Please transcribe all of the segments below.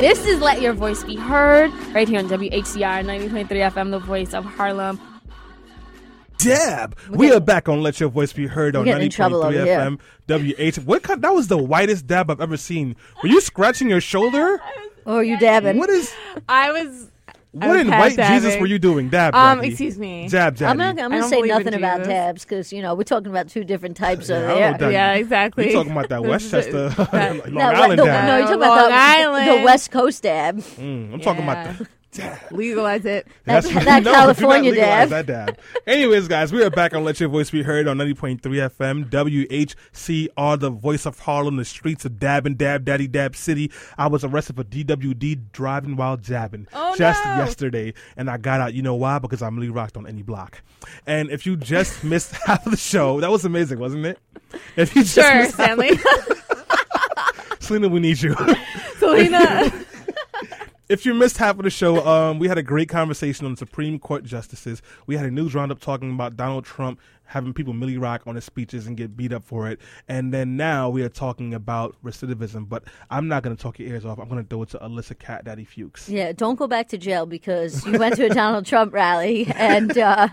This is Let Your Voice Be Heard right here on WHCR 90.3 FM, the voice of Harlem. Dab. We are back on Let Your Voice Be Heard on getting 90.3. FM WH. What kind, that was the whitest dab I've ever seen. Were you scratching your shoulder? Or are you dabbing? What is I was. I what in half white Jesus were you doing? Dab. Um, Jackie. excuse me. Jab, jab. I'm not, I'm going to say nothing about Jesus. dabs because, you know, we're talking about two different types of. Yeah, Yeah. Yeah, exactly. You're talking about that Westchester, that- Long No, Island the- dab? no, you're talking Long about the, Island. the West Coast dab. Mm, I'm talking about Yeah. the dab. Legalize it. That- That's- that no, California dab. That dab. Anyways, guys, we are back on Let Your Voice Be Heard on 90.3 FM, WHCR, the voice of Harlem, the streets of Dab and Dab, Daddy Dab City. I was arrested for DWD, driving while jabbing, Oh, just no. yesterday. And I got out. You know why? Because I'm Lee Rocked on any block. And if you just missed half of the show, that was amazing, wasn't it? If you just Sure, missed Stanley. Selena, we need you. Selena. If you missed half of the show, um, we had a great conversation on Supreme Court justices. We had a news roundup talking about Donald Trump having people Millie Rock on his speeches and get beat up for it. And then now we are talking about recidivism. But I'm not going to talk your ears off. I'm going to throw it to Alyssa Cat Daddy Fuchs. Yeah, don't go back to jail because you went to a Donald Trump rally and uh,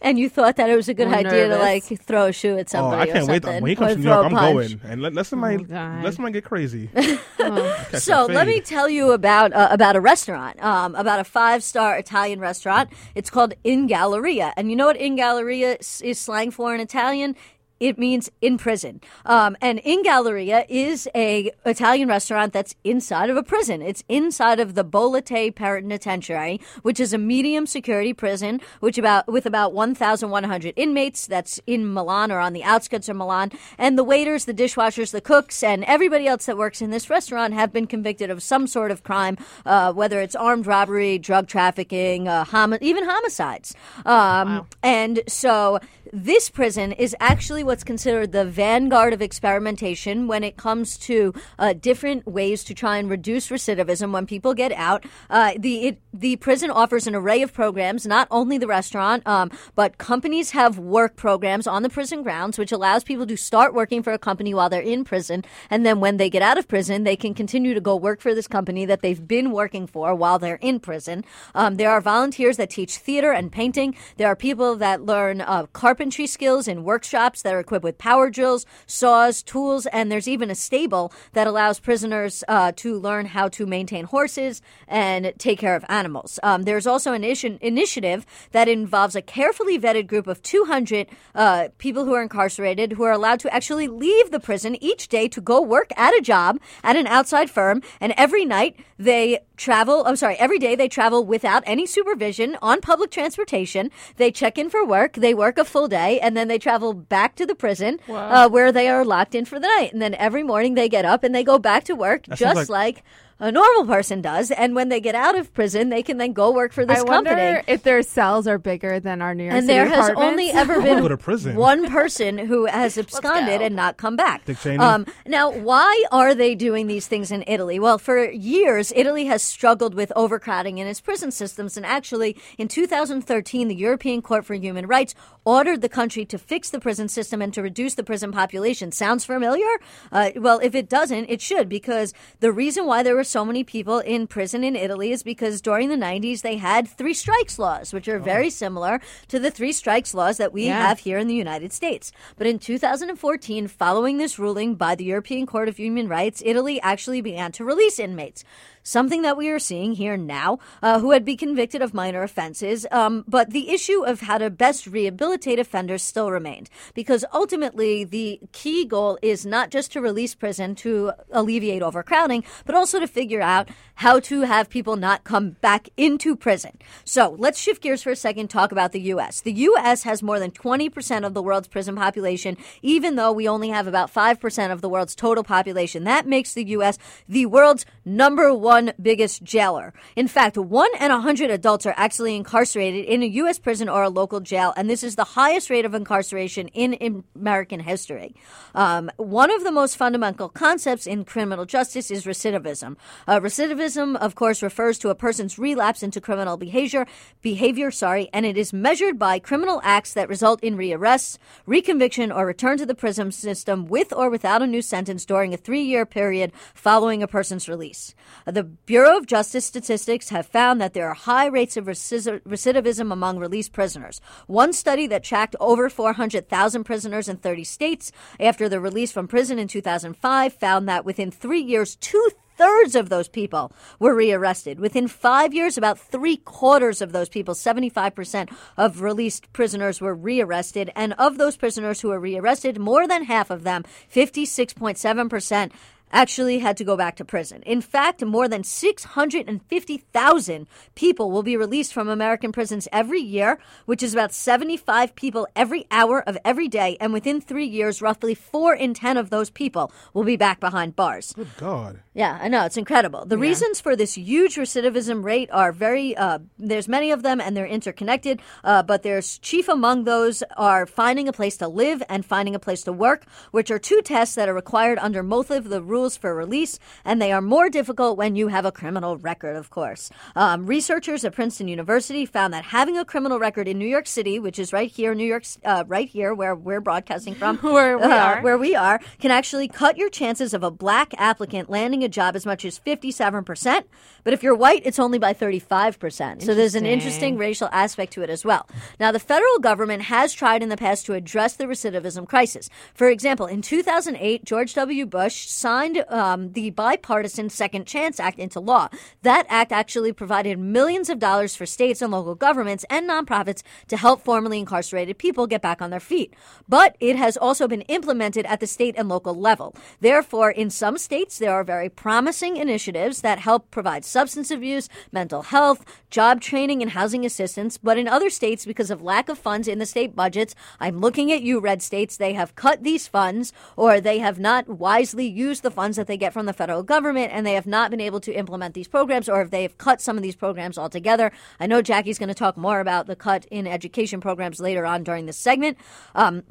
and you thought that it was a good I'm idea to like throw a shoe at somebody. Oh, somebody. I can't or wait. something, When he comes to New York, I'm going. And let, let somebody, Oh, God. let somebody get crazy. Oh. So let me tell you about uh, about a restaurant, um, about a five star Italian restaurant. It's called In Galera, and you know what In Galera is, is slang for in Italian? It means in prison. Um, and In Galera is a Italian restaurant that's inside of a prison. It's inside of the Bollate Penitentiary, which is a medium security prison, which about with about 1,100 inmates. That's in Milan or on the outskirts of Milan. And the waiters, the dishwashers, the cooks, and everybody else that works in this restaurant have been convicted of some sort of crime, uh, whether it's armed robbery, drug trafficking, uh, homi- even homicides. Um, And so this prison is actually what's considered the vanguard of experimentation when it comes to uh, different ways to try and reduce recidivism when people get out. Uh, the it, the prison offers an array of programs, not only the restaurant, um, but companies have work programs on the prison grounds, which allows people to start working for a company while they're in prison, and then when they get out of prison, they can continue to go work for this company that they've been working for while they're in prison. Um, there are volunteers that teach theater and painting. There are people that learn uh, carpentry skills in workshops that are equipped with power drills, saws, tools, and there's even a stable that allows prisoners uh, to learn how to maintain horses and take care of animals. Um, there's also an initiative that involves a carefully vetted group of 200 uh, people who are incarcerated who are allowed to actually leave the prison each day to go work at a job at an outside firm, and every night they travel. I'm sorry, every day they travel without any supervision on public transportation. They check in for work, they work a full day, and then they travel back to the prison uh, where they are locked in for the night. And then every morning they get up and they go back to work That just sounds like, a normal person does. And when they get out of prison, they can then go work for this I company. wonder if their cells are bigger than our New York City, and City there has only ever been prison. one person who has absconded and not come back. Dick Um, now, why are they doing these things in Italy? Well, for years, Italy has struggled with overcrowding in its prison systems. And actually, in 2013, the European Court for Human Rights ordered the country to fix the prison system and to reduce the prison population. Sounds familiar? Uh, well, if it doesn't, it should, because the reason why there were so many people in prison in Italy is because during the 90s they had three strikes laws, which are oh. very similar to the three strikes laws that we Yeah. have here in the United States. But in 2014, following this ruling by the European Court of Human Rights, Italy actually began to release inmates. Something that we are seeing here now, uh, who had been convicted of minor offenses. Um, but the issue of how to best rehabilitate offenders still remained. Because ultimately, the key goal is not just to release prison to alleviate overcrowding, but also to figure out how to have people not come back into prison. So let's shift gears for a second, talk about the U.S. The U.S. has more than 20% of the world's prison population, even though we only have about 5% of the world's total population. That makes the U.S. the world's number one biggest jailer. In fact, one in a hundred adults are actually incarcerated in a U.S. prison or a local jail, and this is the highest rate of incarceration in, in American history. Um, one of the most fundamental concepts in criminal justice is recidivism. Uh, recidivism, of course, refers to a person's relapse into criminal behavior, behavior, sorry, and it is measured by criminal acts that result in rearrests, reconviction, or return to the prison system with or without a new sentence during a three-year period following a person's release. The Bureau of Justice statistics have found that there are high rates of recidivism among released prisoners. One study that tracked over 400,000 prisoners in 30 states after their release from prison in 2005 found that within three years, two thirds of those people were rearrested. Within five years, about three quarters of those people, 75% of released prisoners were rearrested. And of those prisoners who were rearrested, more than half of them, 56.7%, actually had to go back to prison. In fact, more than 650,000 people will be released from American prisons every year, which is about 75 people every hour of every day. And within three years, roughly four in 10 of those people will be back behind bars. Good God. Yeah, I know it's incredible. The reasons for this huge recidivism rate are very. Uh, there's many of them, and they're interconnected. Uh, but there's chief among those are finding a place to live and finding a place to work, which are two tests that are required under most of the rules for release, and they are more difficult when you have a criminal record. Of course, um, researchers at Princeton University found that having a criminal record in New York City, which is right here, New York, uh, right here where we're broadcasting from, Where we uh, are. where we are, can actually cut your chances of a black applicant landing a job as much as 57%. But if you're white, it's only by 35%. So there's an interesting Interesting. racial aspect to it as well. Now, the federal government has tried in the past to address the recidivism crisis. For example, in 2008, George W. Bush signed um, the bipartisan Second Chance Act into law. That act actually provided millions of dollars for states and local governments and nonprofits to help formerly incarcerated people get back on their feet. But it has also been implemented at the state and local level. Therefore, in some states, there are very promising initiatives that help provide substance abuse, mental health, job training, and housing assistance. But in other states, because of lack of funds in the state budgets, I'm looking at you, red states, they have cut these funds or they have not wisely used the funds that they get from the federal government and they have not been able to implement these programs or if they have cut some of these programs altogether. I know Jackie's going to talk more about the cut in education programs later on during this segment. Um,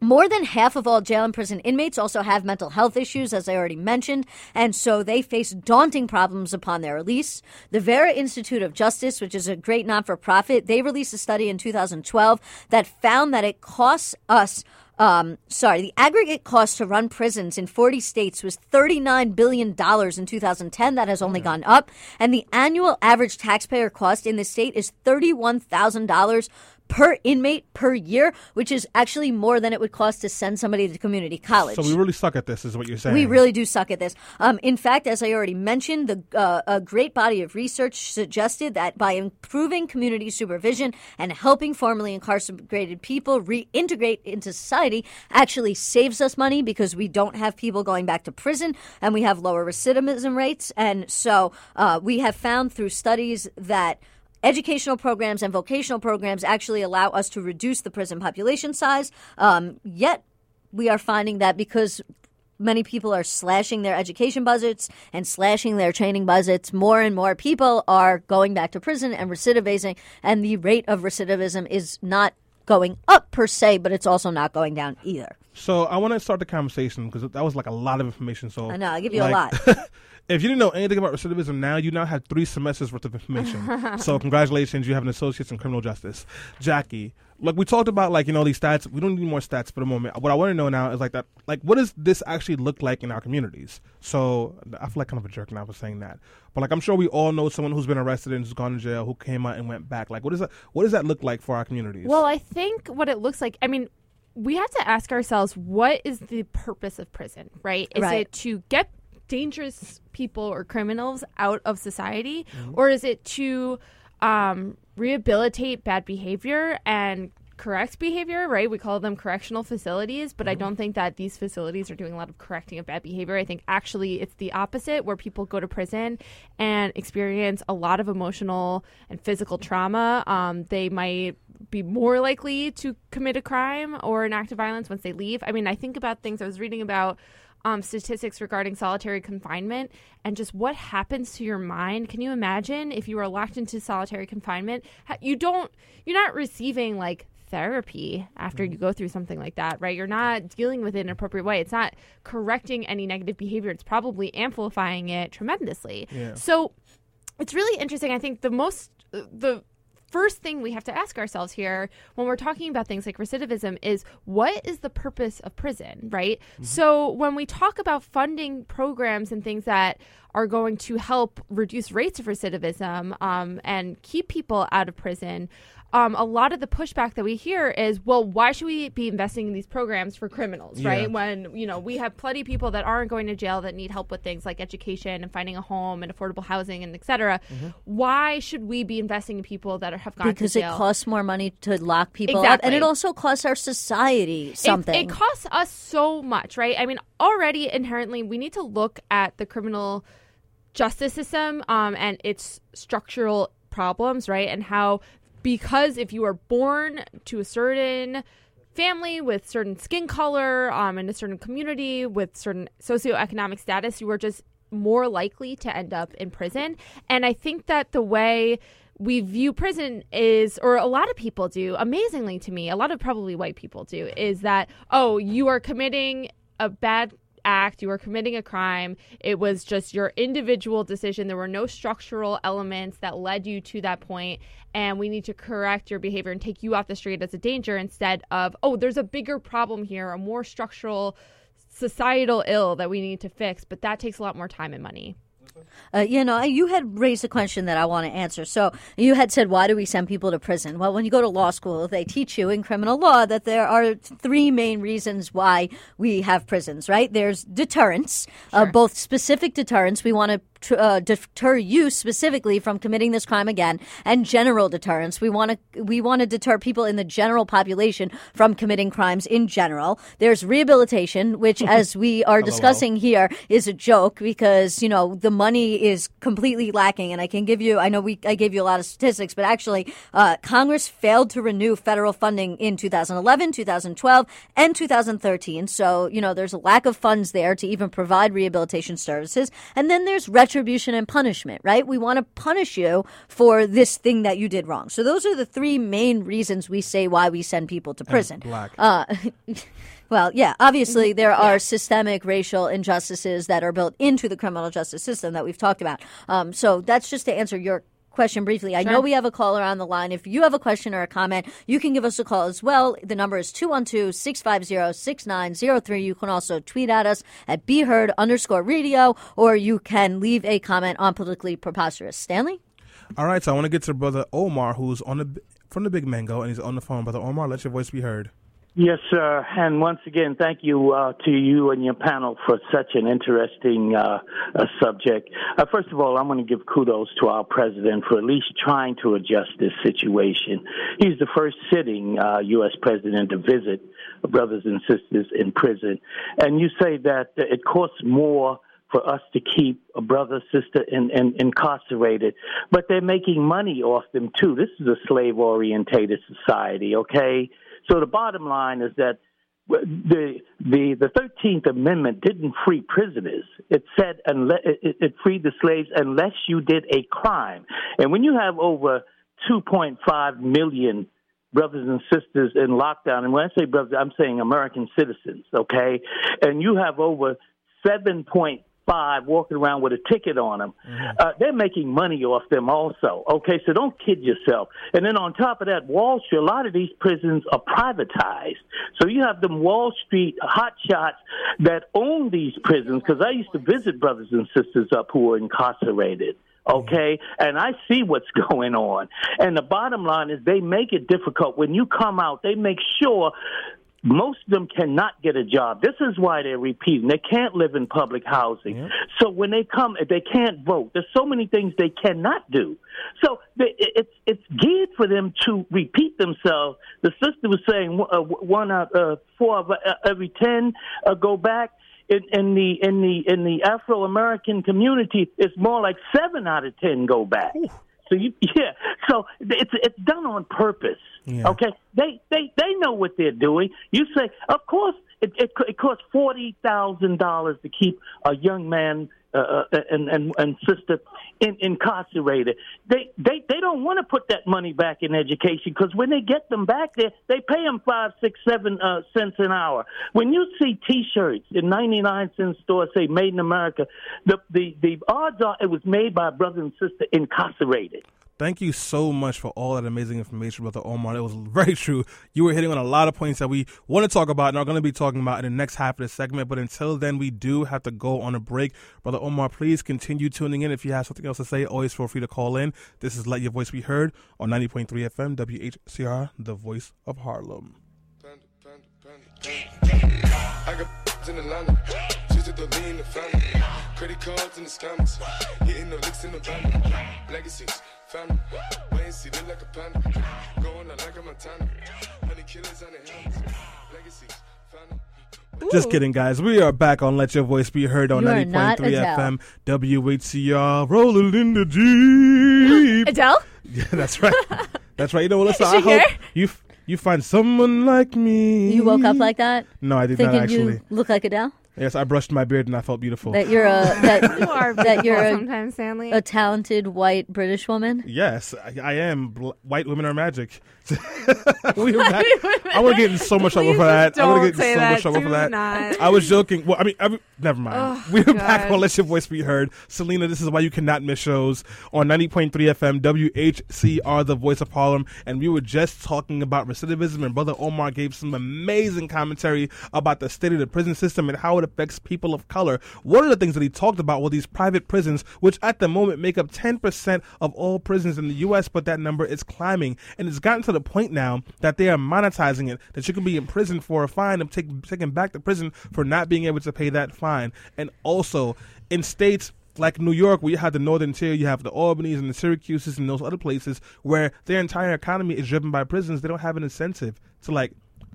more than half of all jail and prison inmates also have mental health issues, as I already mentioned, and so they face daunting problems upon their release. The Vera Institute of Justice, which is a great non for profit, they released a study in 2012 that found that it costs us. Um, sorry, the aggregate cost to run prisons in 40 states was $39 billion in 2010. That has only gone up. And the annual average taxpayer cost in the state is $31,000 per inmate per year, which is actually more than it would cost to send somebody to community college. So we really suck at this, is what you're saying. We really do suck at this. Um, in fact, as I already mentioned, the uh, a great body of research suggested that by improving community supervision and helping formerly incarcerated people reintegrate into society, actually saves us money because we don't have people going back to prison and we have lower recidivism rates. And so uh, we have found through studies that educational programs and vocational programs actually allow us to reduce the prison population size. Um, yet we are finding that because many people are slashing their education budgets and slashing their training budgets, more and more people are going back to prison and recidivizing, and the rate of recidivism is not going up per se, but it's also not going down either. So I want to start the conversation because that was like a lot of information. So I know, I give you a lot. if you didn't know anything about recidivism, now you now have three semesters worth of information. so congratulations, you have an associate's in criminal justice. Jackie, look, we talked about like you know these stats. We don't need more stats for the moment. What I want to know now is like that, like what does this actually look like in our communities? So I feel like kind of a jerk now for saying that, but like I'm sure we all know someone who's been arrested and who's gone to jail, who came out and went back. Like what is that? What does that look like for our communities? Well, I think what it looks like, I mean, we have to ask ourselves what is the purpose of prison, right? Is Right. it to get dangerous people or criminals out of society, Mm-hmm. or is it to um, rehabilitate bad behavior and correct behavior, right? We call them correctional facilities, but I Mm-hmm. don't think that these facilities are doing a lot of correcting of bad behavior. I think actually it's the opposite, where people go to prison and experience a lot of emotional and physical trauma. Um, they might be more likely to commit a crime or an act of violence once they leave. I mean, I think about things I was reading about um, statistics regarding solitary confinement and just what happens to your mind. Can you imagine if you were locked into solitary confinement? You don't, you're not receiving like therapy after you go through something like that, right? You're not dealing with it in an appropriate way. It's not correcting any negative behavior. It's probably amplifying it tremendously. Yeah. So it's really interesting. I think the most, the first thing we have to ask ourselves here when we're talking about things like recidivism is what is the purpose of prison, right? So when we talk about funding programs and things that are going to help reduce rates of recidivism um, and keep people out of prison um, a lot of the pushback that we hear is, well, why should we be investing in these programs for criminals, Yeah. right? When you know we have plenty of people that aren't going to jail that need help with things like education and finding a home and affordable housing and et cetera. Mm-hmm. Why should we be investing in people that are, have gone because to it costs more money to lock people up, and it also costs our society It- something. It, costs us so much, right? I mean, already inherently, we need to look at the criminal justice system um, and its structural problems, right? And how, because if you are born to a certain family with certain skin color um, in a certain community with certain socioeconomic status, you are just more likely to end up in prison. And I think that the way we view prison is, or a lot of people do, amazingly to me, a lot of probably white people do, is that, oh, you are committing a bad act, you are committing a crime. It was just your individual decision. There were no structural elements that led you to that point, and we need to correct your behavior and take you off the street as a danger instead of, oh, there's a bigger problem here, a more structural societal ill that we need to fix, but that takes a lot more time and money. Uh, you know, you had raised a question that I want to answer. So you had said, why do we send people to prison? Well, when you go to law school, they teach you in criminal law that there are three main reasons why we have prisons, right? There's deterrence, uh, both specific deterrence. We want to tr- uh, deter you specifically from committing this crime again, and general deterrence. We want to we want to deter people in the general population from committing crimes in general. There's rehabilitation, which, as we are discussing here, is a joke because you know the money is completely lacking. And I can give you, I know we I gave you a lot of statistics, but actually, uh, Congress failed to renew federal funding in 2011, 2012, and 2013. So you know there's a lack of funds there to even provide rehabilitation services. And then there's retribution and punishment, right? We want to punish you for this thing that you did wrong. So those are the three main reasons we say why we send people to prison. black. Uh, well, yeah, obviously there are systemic racial injustices that are built into the criminal justice system that we've talked about. Um, so that's just to answer your question briefly. I know we have a caller on the line. If you have a question or a comment, you can give us a call as well. The number is 212-650-6903. You can also tweet at us at BeHeard underscore radio, or you can leave a comment on politically preposterous. Stanley? All right, so I want to get to brother Omar, who's on the from the Big Mango, and he's on the phone. Brother Omar, let your voice be heard. Yes, sir. And once again, thank you uh, to you and your panel for such an interesting uh, uh, subject. Uh, first of all, I'm going to give kudos to our president for at least trying to adjust this situation. He's the first sitting uh, U.S. president to visit brothers and sisters in prison. And you say that it costs more for us to keep a brother, sister in, in, incarcerated, but they're making money off them too. This is a slave orientated society, okay? So the bottom line is that the the the Thirteenth Amendment didn't free prisoners. It said unless it, freed the slaves unless you did a crime. And when you have over 2.5 million brothers and sisters in lockdown, and when I say brothers, I'm saying American citizens, okay, and you have over 7.5 walking around with a ticket on them. Uh, they're making money off them also. Okay, so don't kid yourself. And then on top of that, Wall Street, a lot of these prisons are privatized. So you have them Wall Street hotshots that own these prisons. Because I used to visit brothers and sisters up who were incarcerated. Okay, and I see what's going on. And the bottom line is they make it difficult. When you come out, they make sure most of them cannot get a job. This is why they're repeating. They can't live in public housing. So when they come, they can't vote. There's so many things they cannot do. So they, it's it's geared for them to repeat themselves. The sister was saying uh, one out uh, four of uh, every ten uh, go back. In, in the in the in the Afro American community, it's more like seven out of ten go back. So you, yeah, so it's it's done on purpose. Yeah. Okay, they they they know what they're doing. You say, of course, it it, it costs forty thousand dollars to keep a young man uh, uh, and and and sister in, incarcerated. They they they don't want to put that money back in education because when they get them back there, they pay them five, six, seven uh, cents an hour. When you see T-shirts in ninety nine cent stores say "Made in America," the the the odds are it was made by a brother and sister incarcerated. Thank you so much for all that amazing information, Brother Omar. It was very true. You were hitting on a lot of points that we want to talk about and are going to be talking about in the next half of the segment. But until then, we do have to go on a break. Brother Omar, please continue tuning in. If you have something else to say, always feel free to call in. This is Let Your Voice Be Heard on 90.3 FM, WHCR, the voice of Harlem. In Atlanta. She's the lean the family. Credit cards in the scammers. Hitting the licks in the van. Legacies, family. Wait and see, look like a panda. Going out like a Montana. Honey killers on the hands. Legacies, family. Just kidding, guys. We are back on Let Your Voice Be Heard on You are not 90.3 Adele. FM, WHCR, rolling in the Jeep. Adele? Yeah, that's right. That's right. You know what? Listen, Is she I hope you f- you find someone like me. You woke up like that, No, I did thinking not actually. you look like Adele. Yes, I brushed my beard and I felt beautiful. That you're a that You are that you're beautiful a, sometimes, Stanley. a talented white British woman. yes, I, I am. Bl- white women are magic. we are back. I want to get in so much trouble Please for that. I want to get in say so much that. trouble for that. not. I was joking. Well, I mean, I, never mind. Oh, we are back God. on Let Your Voice Be Heard. Selena, this is why you cannot miss shows on 90.3 FM, WHCR, the voice of Harlem. And we were just talking about recidivism, and Brother Omar gave some amazing commentary about the state of the prison system and how it affects people of color. One of the things that he talked about were these private prisons, which at the moment make up 10% of all prisons in the U.S., but that number is climbing. And it's gotten to the point now that they are monetizing it, that you can be in prison for a fine and take, taken back to prison for not being able to pay that fine. And also, in states like New York, where you have the Northern Tier, you have the Albany's and the Syracuses and those other places where their entire economy is driven by prisons. They don't have an incentive to like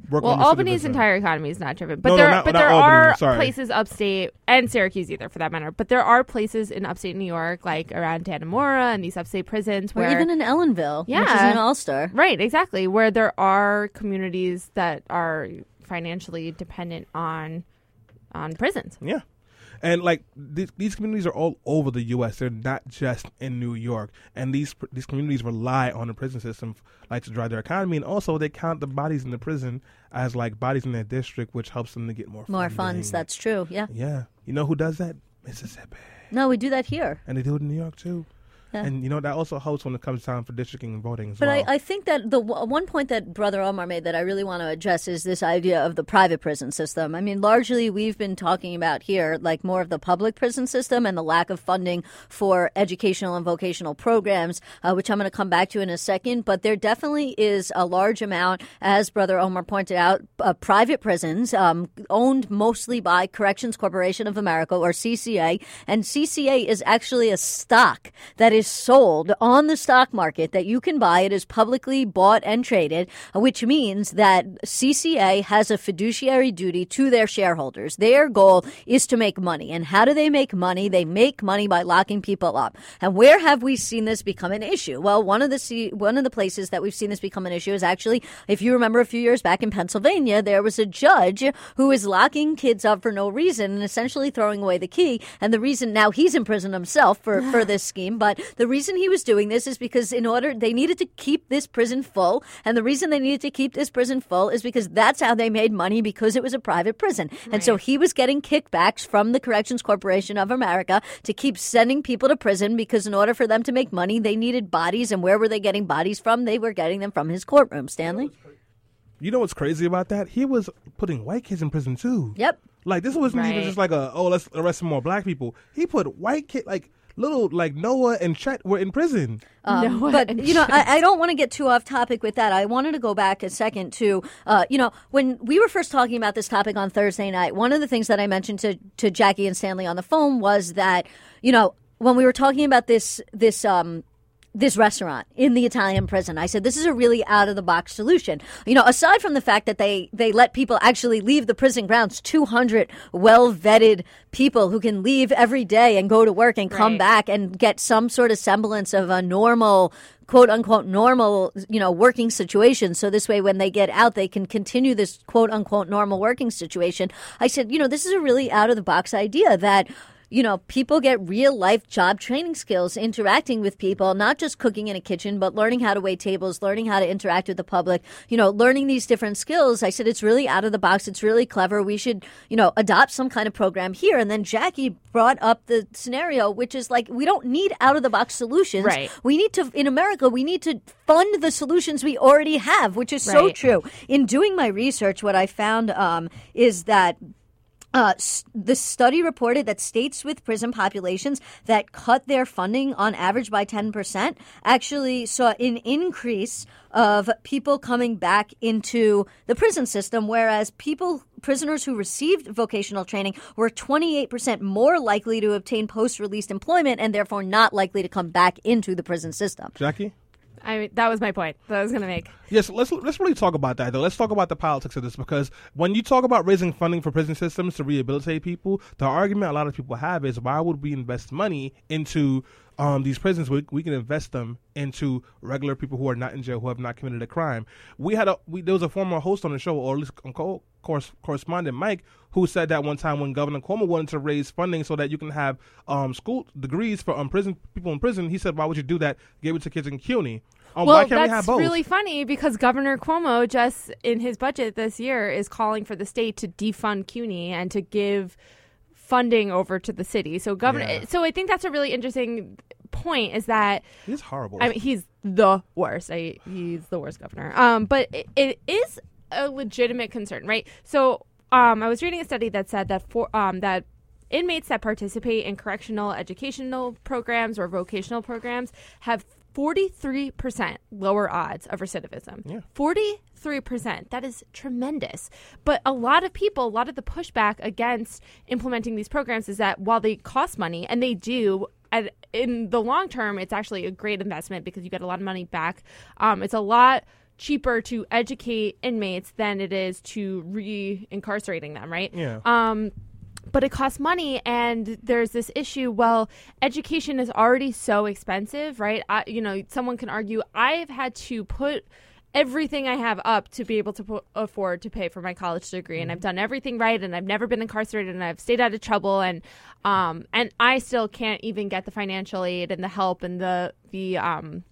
work well, Albany's entire economy is not driven, but No, no, there, not- but not there Albany, are sorry. places upstate and Syracuse either, for that matter. But there are places in upstate New York, like around Dannemora and these upstate prisons, Or even in Ellenville, which is Yeah. an all-star. right, exactly, where there are communities that are financially dependent on on prisons. Yeah. And like these, these communities are all over the U.S. They're not just in New York, and these these communities rely on the prison system like to drive their economy, and also they count the bodies in the prison as like bodies in their district, which helps them to get more More funding. funds. That's true. Yeah. yeah. You know who does that? Mississippi, No, we do that here. and they do it in New York too. And you know that also helps when it comes time for districting and voting as But well. I, I think that the w- one point that Brother Omar made that I really want to address is this idea of the private prison system. I mean, largely we've been talking about here, like more of the public prison system and the lack of funding for educational and vocational programs, uh, which I'm going to come back to in a second. But there definitely is a large amount, as Brother Omar pointed out, uh, private prisons um, owned mostly by Corrections Corporation of America or CCA, and CCA is actually a stock that is sold on the stock market that you can buy. It is publicly bought and traded, which means that CCA has a fiduciary duty to their shareholders. Their goal is to make money. And how do they make money? They make money by locking people up. And where have we seen this become an issue? Well, one of the C- one of the places that we've seen this become an issue is actually, if you remember a few years back in Pennsylvania, there was a judge who was locking kids up for no reason and essentially throwing away the key. And the reason now he's in prison himself for, for this scheme, but the reason he was doing this is because in order they needed to keep this prison full, and the reason they needed to keep this prison full is because that's how they made money because it was a private prison. And so he was getting kickbacks from the Corrections Corporation of America to keep sending people to prison because in order for them to make money, they needed bodies. And where were they getting bodies from? They were getting them from his courtroom, Stanley. you know what's crazy about that? He was putting white kids in prison too. Yep. Like this wasn't even just like a oh let's arrest some more black people. He put white kid like little like Noah and Chet were in prison. Um, No, but and you know, I, I don't want to get too off topic with that. I wanted to go back a second to, uh, you know, when we were first talking about this topic on Thursday night. One of the things that I mentioned to to Jackie and Stanley on the phone was that, you know, when we were talking about this this um, this restaurant in the Italian prison. I said this is a really out of the box solution. You know, aside from the fact that they they let people actually leave the prison grounds, 200 well vetted people who can leave every day and go to work and come Right. back and get some sort of semblance of a normal quote unquote normal you know working situation so this way when they get out they can continue this quote unquote normal working situation i said you know this is a really out of the box idea that you know, people get real life job training skills interacting with people, not just cooking in a kitchen, but learning how to wait tables, learning how to interact with the public, you know, learning these different skills. I said, it's really out of the box. It's really clever. We should, you know, adopt some kind of program here. And then Jackie brought up the scenario, which is like, we don't need out of the box solutions. Right. We need to, in America, we need to fund the solutions we already have, which is so true. In doing my research, what I found um, is that uh, the study reported that states with prison populations that cut their funding on average by 10% actually saw an increase of people coming back into the prison system, whereas people, prisoners who received vocational training were 28% more likely to obtain post release employment and therefore not likely to come back into the prison system. Jackie? I mean, that was my point that I was going to make. Yes, let's let's really talk about that though. Let's talk about the politics of this because when you talk about raising funding for prison systems to rehabilitate people, the argument a lot of people have is why would we invest money into um, these prisons? We, we can invest them into regular people who are not in jail who have not committed a crime. We had a we, there was a former host on the show, or at least co- correspondent Mike, who said that one time when Governor Cuomo wanted to raise funding so that you can have um, school degrees for um, prison people in prison, he said, "Why would you do that? Give it to kids in CUNY." Um, well, why can't that's we have both? really funny because Governor Cuomo just in his budget this year is calling for the state to defund CUNY and to give funding over to the city. So governor, Yeah. so I think that's a really interesting point. Is that He's horrible. I mean, he's the worst. I, he's the worst governor. Um, but it, it is a legitimate concern, right? So, um, I was reading a study that said that for um, that inmates that participate in correctional educational programs or vocational programs have 43% lower odds of recidivism. Yeah. 43%. That is tremendous. But a lot of people, a lot of the pushback against implementing these programs is that while they cost money, and they do, and in the long term, it's actually a great investment because you get a lot of money back. Um, it's a lot cheaper to educate inmates than it is to re-incarcerating them, right? Yeah. Um, but it costs money, and there's this issue. Well, education is already so expensive, right? I, you know, someone can argue I've had to put everything I have up to be able to po- afford to pay for my college degree, and I've done everything right, and I've never been incarcerated, and I've stayed out of trouble, and um, and I still can't even get the financial aid and the help and the the um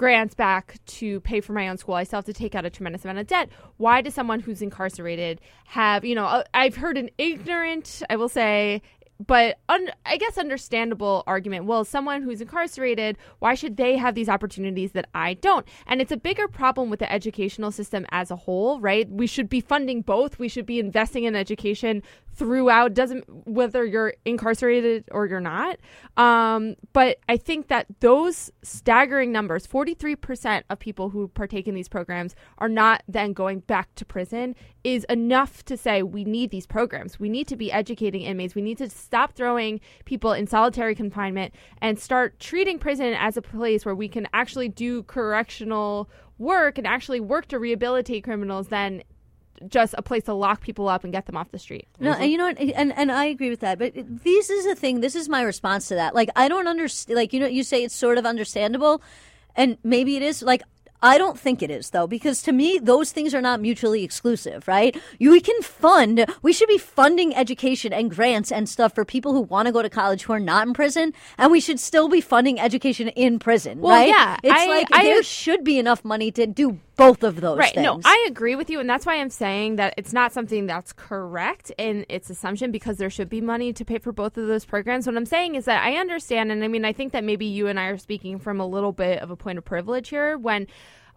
grants back to pay for my own school. I still have to take out a tremendous amount of debt. Why does someone who's incarcerated have, you know, uh, I've heard an ignorant, I will say, but un- I guess understandable argument. Well, someone who's incarcerated, why should they have these opportunities that I don't? And it's a bigger problem with the educational system as a whole, right? We should be funding both. We should be investing in education throughout doesn't whether you're incarcerated or you're not. Um, but i think that those staggering numbers 43% of people who partake in these programs are not then going back to prison is enough to say we need these programs. We need to be educating inmates. We need to stop throwing people in solitary confinement and start treating prison as a place where we can actually do correctional work and actually work to rehabilitate criminals than just a place to lock people up and get them off the street. No, and you know, what, and and I agree with that. But this is the thing. This is my response to that. Like, I don't understand. Like, you know, you say it's sort of understandable, and maybe it is. Like, I don't think it is though, because to me, those things are not mutually exclusive, right? You, we can fund. We should be funding education and grants and stuff for people who want to go to college who are not in prison, and we should still be funding education in prison, Well, right? yeah, it's I- like I- there should be enough money to do both of those Right. things. No, I agree with you, and that's why I'm saying that it's not something that's correct in its assumption because there should be money to pay for both of those programs. What I'm saying is that I understand, and I mean, I think that maybe you and I are speaking from a little bit of a point of privilege here when.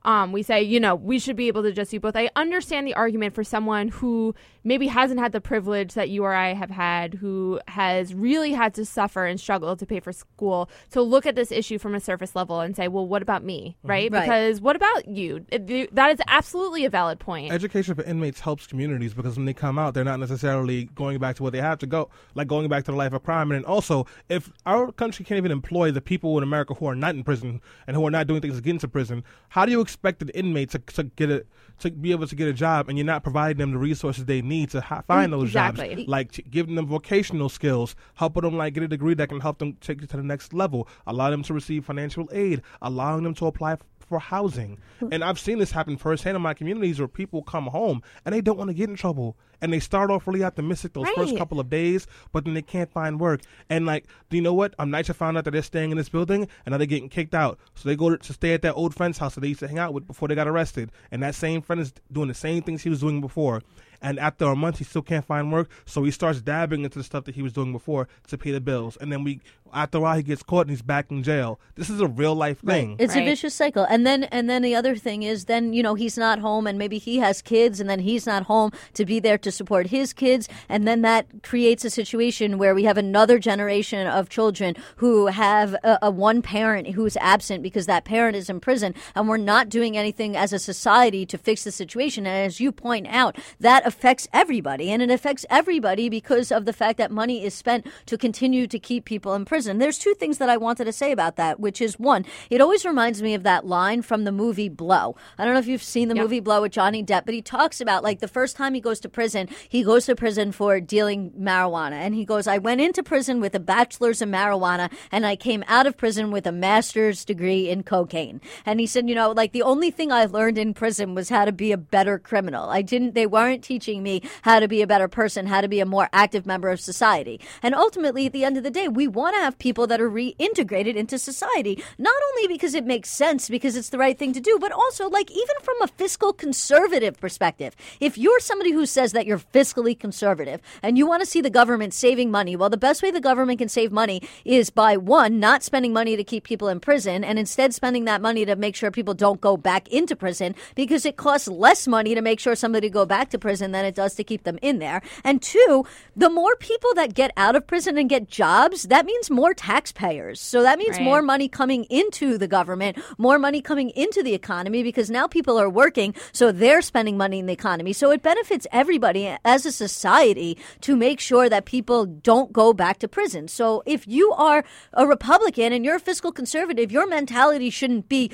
Um, we say, you know, we should be able to just do both. I understand the argument for someone who maybe hasn't had the privilege that you or I have had, who has really had to suffer and struggle to pay for school, to look at this issue from a surface level and say, well, what about me, right? Right. Because what about you? It- that is absolutely a valid point. Education for inmates helps communities because when they come out, they're not necessarily going back to where they have to go, like going back to the life of crime. And also, if our country can't even employ the people in America who are not in prison and who are not doing things to get into prison, how do you expect an inmate to, to get a to be able to get a job and you're not providing them the resources they need to ha- find those Exactly. jobs, like t- giving them vocational skills, helping them like get a degree that can help them take it to the next level, allowing them to receive financial aid, allowing them to apply for housing. And I've seen this happen firsthand in my communities where people come home and they don't want to get in trouble. And they start off really optimistic those first couple of days, but then they can't find work. And like, do you know what? Um, NYCHA found out that they're staying in this building and now they're getting kicked out. So they go to, to stay at that old friend's house that they used to hang out with before they got arrested. And that same friend is doing the same things he was doing before. And after a month, he still can't find work, so he starts dabbing into the stuff that he was doing before to pay the bills. And then we, after a while, he gets caught and he's back in jail. This is a real life thing. It's a vicious cycle. And then and then the other thing is then, you know, he's not home and maybe he has kids and then he's not home to be there to support his kids and then that creates a situation where we have another generation of children who have a, a one parent who's absent because that parent is in prison and we're not doing anything as a society to fix the situation. And as you point out, that affects everybody and it affects everybody because of the fact that money is spent to continue to keep people in prison. There's two things that I wanted to say about that, which is one, it always reminds me of that line from the movie Blow. I don't know if you've seen the movie Blow with Johnny Depp, but he talks about like the first time he goes to prison, he goes to prison for dealing marijuana. And he goes, I went into prison with a bachelor's in marijuana and I came out of prison with a master's degree in cocaine. And he said, you know, like the only thing I learned in prison was how to be a better criminal. I didn't, they weren't teaching me how to be a better person, how to be a more active member of society. And ultimately, at the end of the day, we want to have people that are reintegrated into society, not only because it makes sense, because it's the right thing to do, but also, like, even from a fiscal conservative perspective. If you're somebody who says that you're fiscally conservative and you want to see the government saving money, well, the best way the government can save money is by one, not spending money to keep people in prison and instead spending that money to make sure people don't go back into prison because it costs less money to make sure somebody go back to prison than it does to keep them in there. And two, the more people that get out of prison and get jobs, that means more taxpayers. So that means Right. more money coming into the government, more money coming into the economy because now people are working, so they're spending money in the economy. So it benefits everybody as a society to make sure that people don't go back to prison. So if you are a Republican and you're a fiscal conservative, your mentality shouldn't be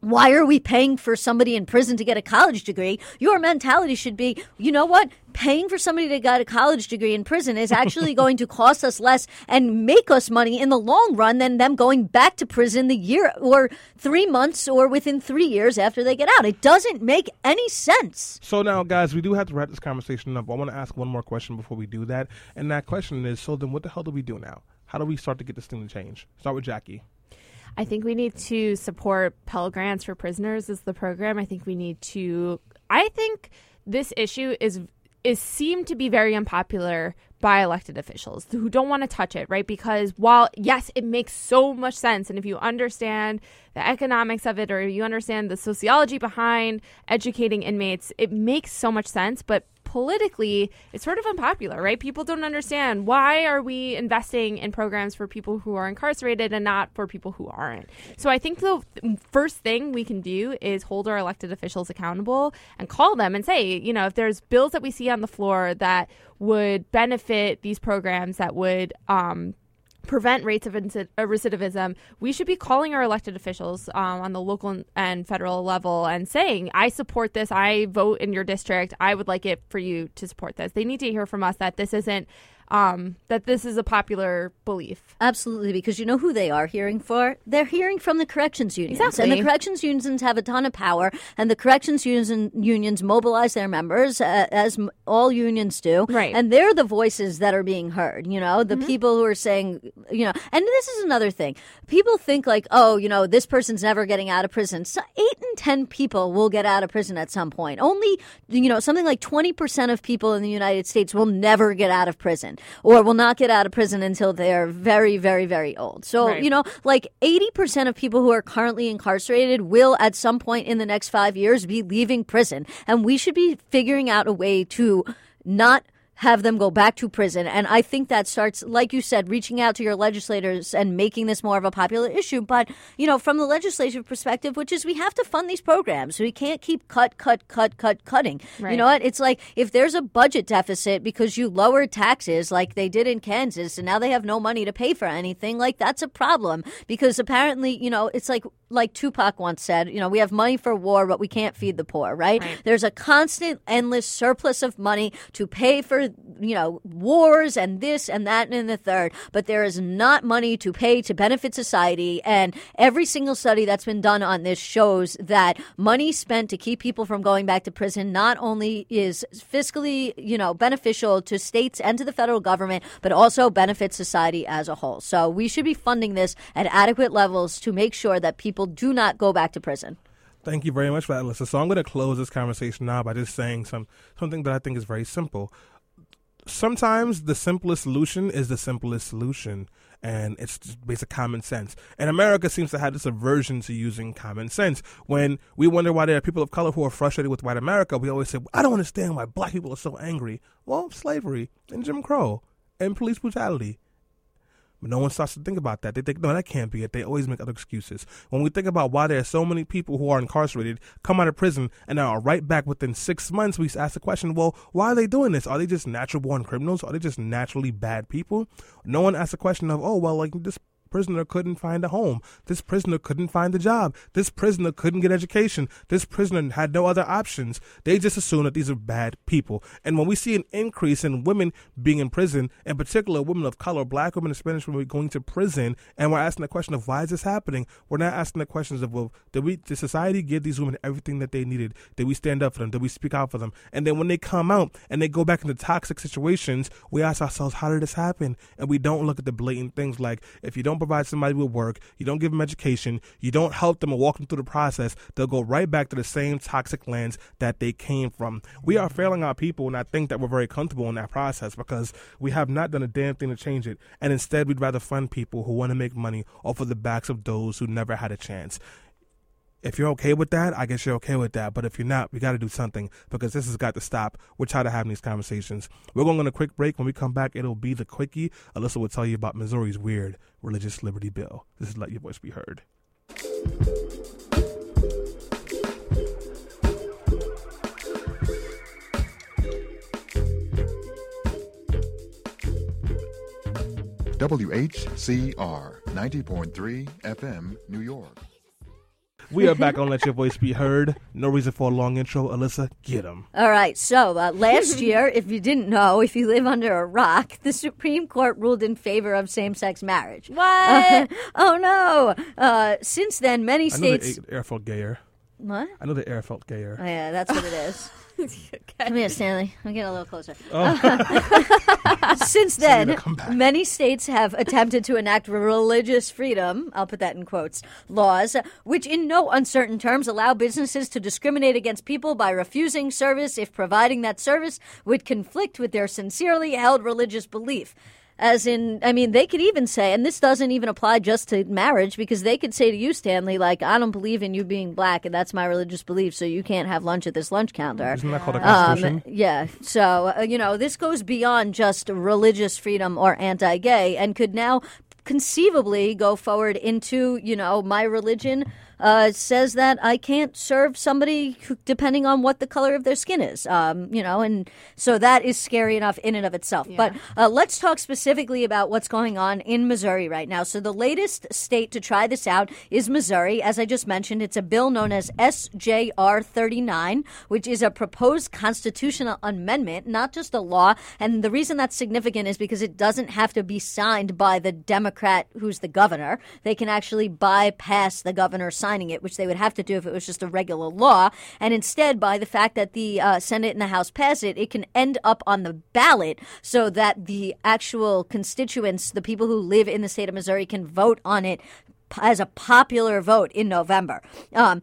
why are we paying for somebody in prison to get a college degree? Your mentality should be, you know what? Paying for somebody to get a college degree in prison is actually going to cost us less and make us money in the long run than them going back to prison the year or three months or within three years after they get out. It doesn't make any sense. So now, guys, we do have to wrap this conversation up. I want to ask one more question before we do that, and that question is: So then, what the hell do we do now? How do we start to get this thing to change? Start with Jackie. I think we need to support Pell Grants for prisoners as the program. I think we need to. I think this issue is is seemed to be very unpopular by elected officials who don't want to touch it, right? Because while yes, it makes so much sense, and if you understand the economics of it or you understand the sociology behind educating inmates, it makes so much sense. But politically, it's sort of unpopular, right? People don't understand why are we investing in programs for people who are incarcerated and not for people who aren't. So I think the first thing we can do is hold our elected officials accountable and call them and say, you know, if there's bills that we see on the floor that would benefit these programs that would um, prevent rates of uh, recidivism, we should be calling our elected officials um, on the local and federal level and saying, I support this. I vote in your district. I would like it for you to support this. They need to hear from us that this isn't. Um, that this is a popular belief. Absolutely, because you know who they are hearing for? They're hearing from the corrections unions. And the corrections unions have a ton of power, and the corrections unions, unions mobilize their members, uh, as m- all unions do. Right. And they're the voices that are being heard, you know, the people who are saying, you know, and this is another thing. People think like, oh, you know, this person's never getting out of prison. So eight in 10 people will get out of prison at some point. Only, you know, something like 20% of people in the United States will never get out of prison or will not get out of prison until they're very, very, very old. So, Right. you know, like 80% of people who are currently incarcerated will at some point in the next five years be leaving prison. And we should be figuring out a way to not have them go back to prison. And I think that starts, like you said, reaching out to your legislators and making this more of a popular issue. But, you know, from the legislative perspective, which is we have to fund these programs. We can't keep cut, cut, cut, cut, cutting. You know what? It's like if there's a budget deficit because you lowered taxes like they did in Kansas and now they have no money to pay for anything, like that's a problem because apparently, you know, it's like like Tupac once said, you know, we have money for war, but we can't feed the poor, right? Right. There's a constant, endless surplus of money to pay for you know, wars and this and that and the third, but there is not money to pay to benefit society. And every single study that's been done on this shows that money spent to keep people from going back to prison not only is fiscally, you know, beneficial to states and to the federal government, but also benefits society as a whole. So we should be funding this at adequate levels to make sure that people do not go back to prison. Thank you very much for that, Alyssa. So I'm going to close this conversation now by just saying some something that I think is very simple. Sometimes the simplest solution is the simplest solution, and it's just basic common sense. And America seems to have this aversion to using common sense. When we wonder why there are people of color who are frustrated with white America, we always say, "I don't understand why black people are so angry." Well, slavery and Jim Crow and police brutality but no one starts to think about that. They think, no, that can't be it. They always make other excuses. When we think about why there are so many people who are incarcerated, come out of prison, and are right back within six months, we ask the question, well, why are they doing this? Are they just natural born criminals? Are they just naturally bad people? No one asks the question of, oh, well, like this prisoner couldn't find a home. This prisoner couldn't find a job. This prisoner couldn't get education. This prisoner had no other options. They just assume that these are bad people. And when we see an increase in women being in prison, in particular women of color, black women and Spanish women going to prison, and we're asking the question of why is this happening? We're not asking the questions of well, did we did society give these women everything that they needed? Did we stand up for them? Did we speak out for them? And then when they come out and they go back into toxic situations, we ask ourselves, how did this happen? And we don't look at the blatant things like if you don't provide somebody with work, you don't give them education, you don't help them and walk them through the process, they'll go right back to the same toxic lands that they came from. We are failing our people, and I think that we're very comfortable in that process because we have not done a damn thing to change it. And instead, we'd rather fund people who want to make money off of the backs of those who never had a chance. If you're okay with that, I guess you're okay with that. But if you're not, we got to do something because this has got to stop. We're tired of having these conversations. We're going on a quick break. When we come back, it'll be the quickie. Alyssa will tell you about Missouri's weird religious liberty bill. This is Let Your Voice Be Heard. WHCR 90.3 FM, New York. We are back on Let Your Voice Be Heard. No reason for a long intro. Alyssa, get them. All right. So uh, last year, if you didn't know, if you live under a rock, the Supreme Court ruled in favor of same-sex marriage. What? oh no! Uh, since then, many states. I know states. the air felt gayer. What? I know the air felt gayer. Oh, yeah, that's what it is. Come here, Stanley. I'm getting a little closer. Oh. Since then, to come back. many states have attempted to enact religious freedom, I'll put that in quotes, laws, which in no uncertain terms allow businesses to discriminate against people by refusing service if providing that service would conflict with their sincerely held religious belief. As in, I mean, they could even say, and this doesn't even apply just to marriage, because they could say to you, Stanley, like, I don't believe in you being black, and that's my religious belief, so you can't have lunch at this lunch counter. Isn't that called a Um, constitution? yeah. So, uh, you know, this goes beyond just religious freedom or anti gay and could now conceivably go forward into, you know, my religion uh, says that I can't serve somebody depending on what the color of their skin is. Um, you know, and so that is scary enough in and of itself. But uh, let's talk specifically about what's going on in Missouri right now. So the latest state to try this out is Missouri. As I just mentioned, it's a bill known as SJR 39, which is a proposed constitutional amendment, not just a law. And the reason that's significant is because it doesn't have to be signed by the Democrat who's the governor. They can actually bypass the governor signing it, which they would have to do if it was just a regular law. And instead, by the fact that the uh, Senate and the House pass it, it can end up on the ballot so that the actual constituents, the people who live in the state of Missouri, can vote on it as a popular vote in November. Um,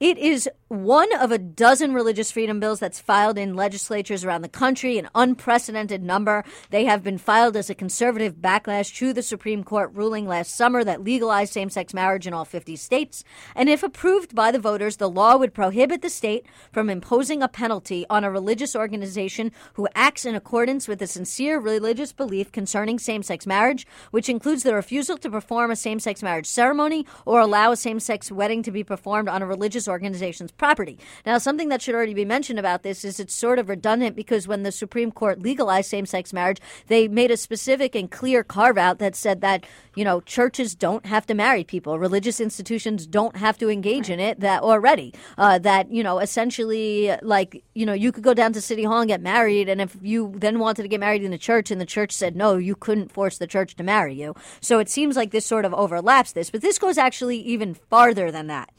it is one of a dozen religious freedom bills that's filed in legislatures around the country, an unprecedented number. They have been filed as a conservative backlash to the Supreme Court ruling last summer that legalized same sex marriage in all 50 states. And if approved by the voters, the law would prohibit the state from imposing a penalty on a religious organization who acts in accordance with a sincere religious belief concerning same sex marriage, which includes the refusal to perform a same sex marriage ceremony or allow a same sex wedding to be performed on a religious organization's property. Now, something that should already be mentioned about this is it's sort of redundant because when the Supreme Court legalized same sex marriage, they made a specific and clear carve out that said that, you know, churches don't have to marry people, religious institutions don't have to engage in it that already. Uh, that, you know, essentially, like, you know, you could go down to City Hall and get married, and if you then wanted to get married in a church and the church said no, you couldn't force the church to marry you. So it seems like this sort of overlaps this, but this goes actually even farther than that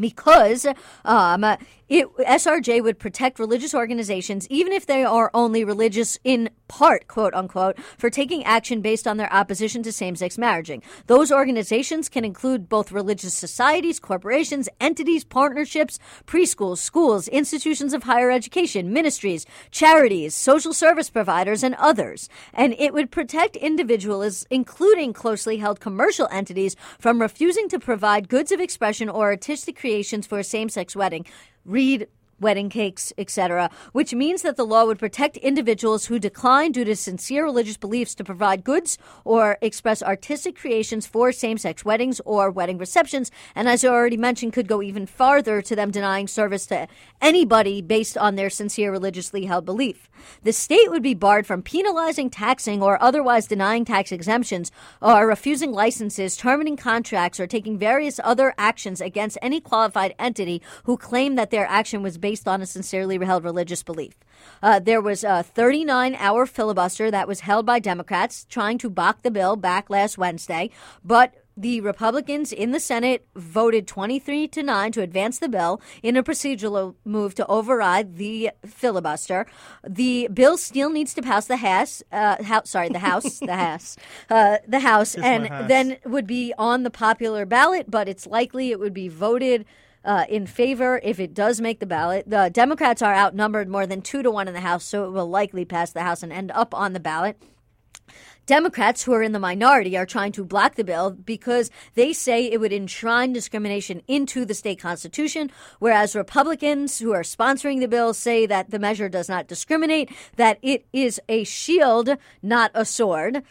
because um, it, SRJ would protect religious organizations, even if they are only religious in part, quote unquote, for taking action based on their opposition to same sex marrying. Those organizations can include both religious societies, corporations, entities, partnerships, preschools, schools, institutions of higher education, ministries, charities, social service providers, and others. And it would protect individuals, including closely held commercial entities, from refusing to provide goods of expression or artistic creations for a same sex wedding read wedding cakes, etc., which means that the law would protect individuals who decline due to sincere religious beliefs to provide goods or express artistic creations for same-sex weddings or wedding receptions, and as I already mentioned, could go even farther to them denying service to anybody based on their sincere religiously held belief. The state would be barred from penalizing, taxing, or otherwise denying tax exemptions, or refusing licenses, terminating contracts, or taking various other actions against any qualified entity who claim that their action was based on a sincerely held religious belief. Uh, there was a 39 hour filibuster that was held by Democrats trying to block the bill back last Wednesday, but the Republicans in the Senate voted 23 to 9 to advance the bill in a procedural move to override the filibuster. The bill still needs to pass the House, uh, house sorry, the House, the House, uh, the House, and House. then would be on the popular ballot, but it's likely it would be voted uh, in favor if it does make the ballot. The Democrats are outnumbered more than two to one in the House, so it will likely pass the House and end up on the ballot. Democrats, who are in the minority, are trying to block the bill because they say it would enshrine discrimination into the state constitution, whereas Republicans, who are sponsoring the bill, say that the measure does not discriminate, that it is a shield, not a sword.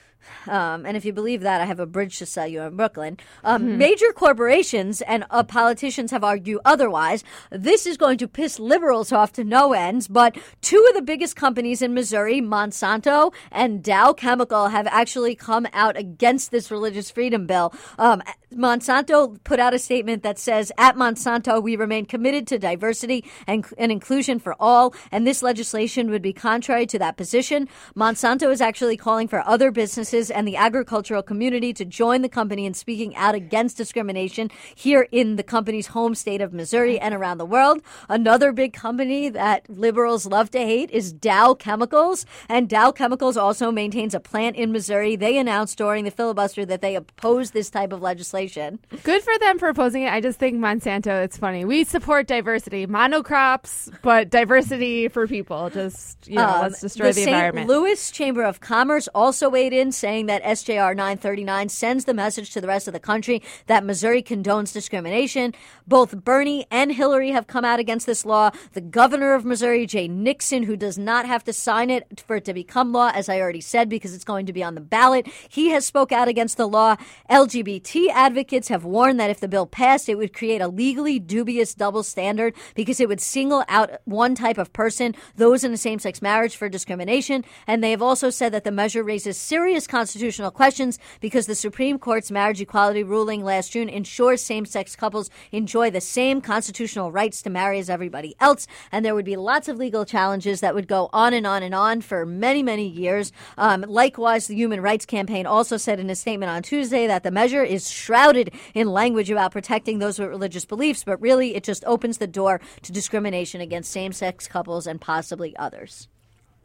Um, and if you believe that, I have a bridge to sell you in Brooklyn. Um, Major corporations and uh, politicians have argued otherwise. This is going to piss liberals off to no ends, but two of the biggest companies in Missouri, Monsanto and Dow Chemical, have actually come out against this religious freedom bill. Um, Monsanto put out a statement that says, At Monsanto, we remain committed to diversity and, and inclusion for all, and this legislation would be contrary to that position. Monsanto is actually calling for other businesses and the agricultural community to join the company in speaking out against discrimination here in the company's home state of Missouri and around the world. Another big company that liberals love to hate is Dow Chemicals, and Dow Chemicals also maintains a plant in Missouri. They announced during the filibuster that they oppose this type of legislation. Good for them for opposing it. I just think Monsanto, it's funny. We support diversity, monocrops, but diversity for people. Just, you know, Um, let's destroy the, St. environment. Louis Chamber of Commerce also weighed in, saying that SJR 939 sends the message to the rest of the country that Missouri condones discrimination. Both Bernie and Hillary have come out against this law. The governor of Missouri, Jay Nixon, who does not have to sign it for it to become law, as I already said, because it's going to be on the ballot, he has spoke out against the law. LGBT advocates have warned that if the bill passed, it would create a legally dubious double standard because it would single out one type of person, those in a same sex marriage, for discrimination. And they have also said that the measure raises serious constitutional questions because the Supreme Court's marriage equality ruling last June ensures same sex couples enjoy the same constitutional rights to marry as everybody else. And there would be lots of legal challenges that would go on and on and on for many, many years. Um, likewise, the Human Rights Campaign also said in a statement on Tuesday that the measure is shrouded in language about protecting those with religious beliefs, but really it just opens the door to discrimination against same sex couples and possibly others.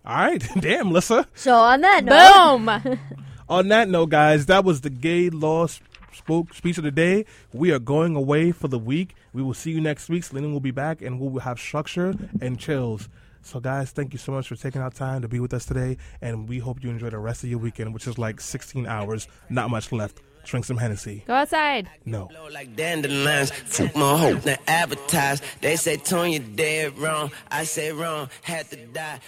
All right, damn, Lissa. So, on that note, Boom. On that note, guys, that was the gay law spoke speech of the day. We are going away for the week. We will see you next week. Selena will be back, and we will have structure and chills. So, guys, thank you so much for taking out time to be with us today, and we hope you enjoy the rest of your weekend, which is like 16 hours, not much left. Drink some Hennessy. Go outside. No. Like dandelions, fuck my hope, then advertise. They say Tony dead wrong, I say wrong, had to die.